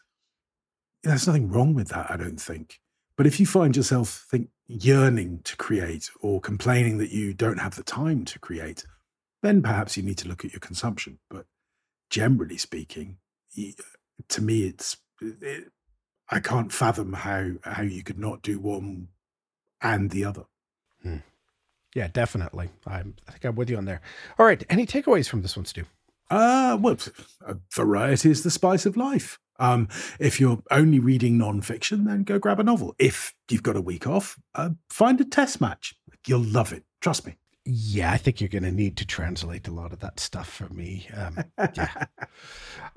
there's nothing wrong with that, I don't think. But if you find yourself think yearning to create or complaining that you don't have the time to create, then perhaps you need to look at your consumption. But generally speaking, to me, it's it, I can't fathom how how you could not do one and the other. Hmm. Yeah, definitely. I'm, I think I'm with you on there. All right, any takeaways from this one, Stu? Uh, well, variety is the spice of life. Um, if you're only reading nonfiction, then go grab a novel. If you've got a week off, uh, find a test match. You'll love it. Trust me. Yeah, I think you're going to need to translate a lot of that stuff for me. Um, yeah,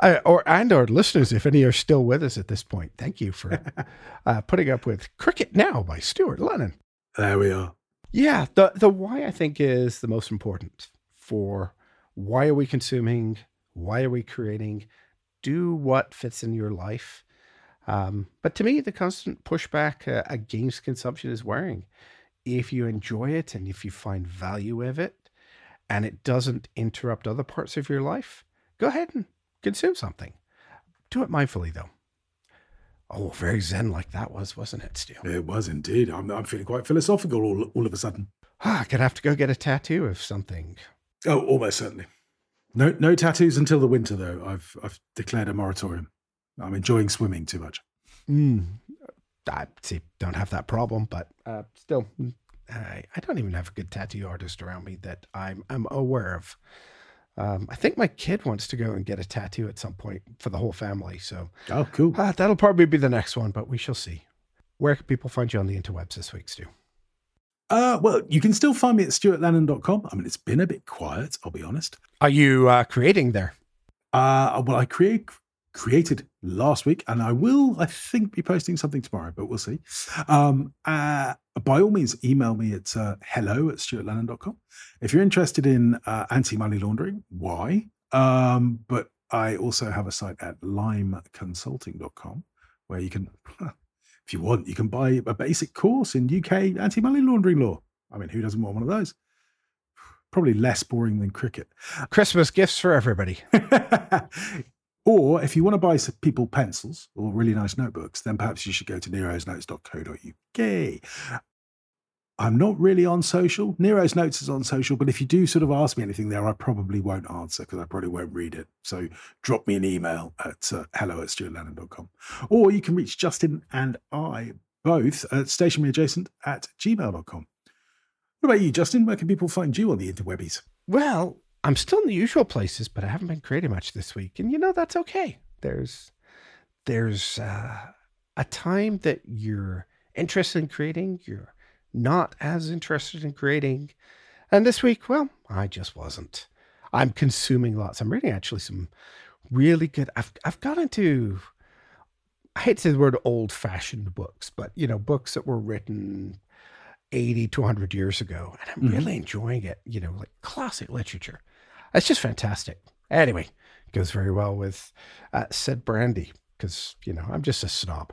or and our listeners, if any are still with us at this point, thank you for uh, putting up with Cricket Now by Stuart Lennon. There we are. Yeah, the the why I think is the most important for why are we consuming, why are we creating, do what fits in your life. Um, but to me, the constant pushback uh, against consumption is wearing. If you enjoy it and if you find value of it and it doesn't interrupt other parts of your life, go ahead and consume something. Do it mindfully, though. Oh, very zen like that was, wasn't it, Stu? It was indeed. I'm, I'm feeling quite philosophical all, all of a sudden. Ah, gonna have to go get a tattoo of something. Oh, almost certainly. No, no tattoos until the winter, though. I've I've declared a moratorium. I'm enjoying swimming too much. Mm. I see, don't have that problem, but uh, still, I, I don't even have a good tattoo artist around me that I'm I'm aware of. Um, I think my kid wants to go and get a tattoo at some point for the whole family. So, oh, cool. Uh, that'll probably be the next one, but we shall see. Where can people find you on the interwebs this week, Stu? Uh, well, you can still find me at stuartlennon.com. I mean, it's been a bit quiet, I'll be honest. Are you uh, creating there? Uh, well, I create created last week, and I will, I think, be posting something tomorrow, but we'll see. Um, uh, by all means, email me at uh, hello at stuartlennon.com. If you're interested in uh, anti money laundering, why? Um, but I also have a site at limeconsulting.com where you can if you want, you can buy a basic course in UK anti money laundering law. I mean, who doesn't want one of those? Probably less boring than cricket. Christmas gifts for everybody. or if you want to buy people pencils or really nice notebooks, then perhaps you should go to nerosnotes.co.uk. I'm not really on social. Nero's Notes is on social, but if you do sort of ask me anything there, I probably won't answer because I probably won't read it. So drop me an email at uh, hello at stuartlennon.com. Or you can reach Justin and I both at stationeryadjacent at gmail.com. What about you, Justin? Where can people find you on the interwebbies? Well, I'm still in the usual places, but I haven't been creating much this week. And you know, that's okay. There's, there's uh, a time that you're interested in creating, you're not as interested in creating. And this week, well, I just wasn't. I'm consuming lots. I'm reading actually some really good. I've I've got into. I hate to say the word old-fashioned books, but you know, books that were written 80 to 100 years ago, and I'm mm-hmm. really enjoying it. You know, like classic literature. It's just fantastic. Anyway, goes very well with uh, said brandy because you know I'm just a snob.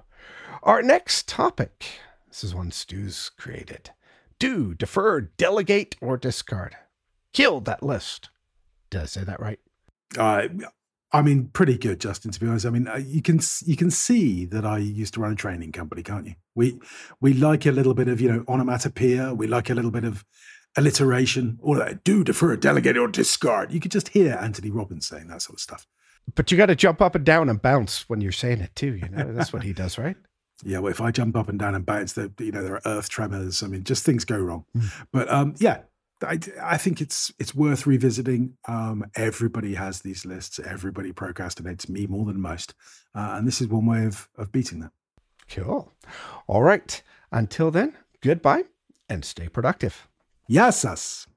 Our next topic this is one Stu's created. Do, defer, delegate, or discard. Kill that list. Did I say that right? Uh, I mean, pretty good, Justin. To be honest, I mean, uh, you can you can see that I used to run a training company, can't you? We we like a little bit of you know onomatopoeia. We like a little bit of alliteration, All that do defer, delegate, or discard. You could just hear Anthony Robbins saying that sort of stuff. But you got to jump up and down and bounce when you're saying it too. You know, that's what he does, right? Yeah, well, if I jump up and down and bounce, the you know there are earth tremors. I mean, just things go wrong. Mm. But um, yeah, I, I think it's it's worth revisiting. Um, everybody has these lists. Everybody procrastinates. Me more than most, uh, and this is one way of of beating that. Cool. All right. Until then, goodbye and stay productive. Yes, us.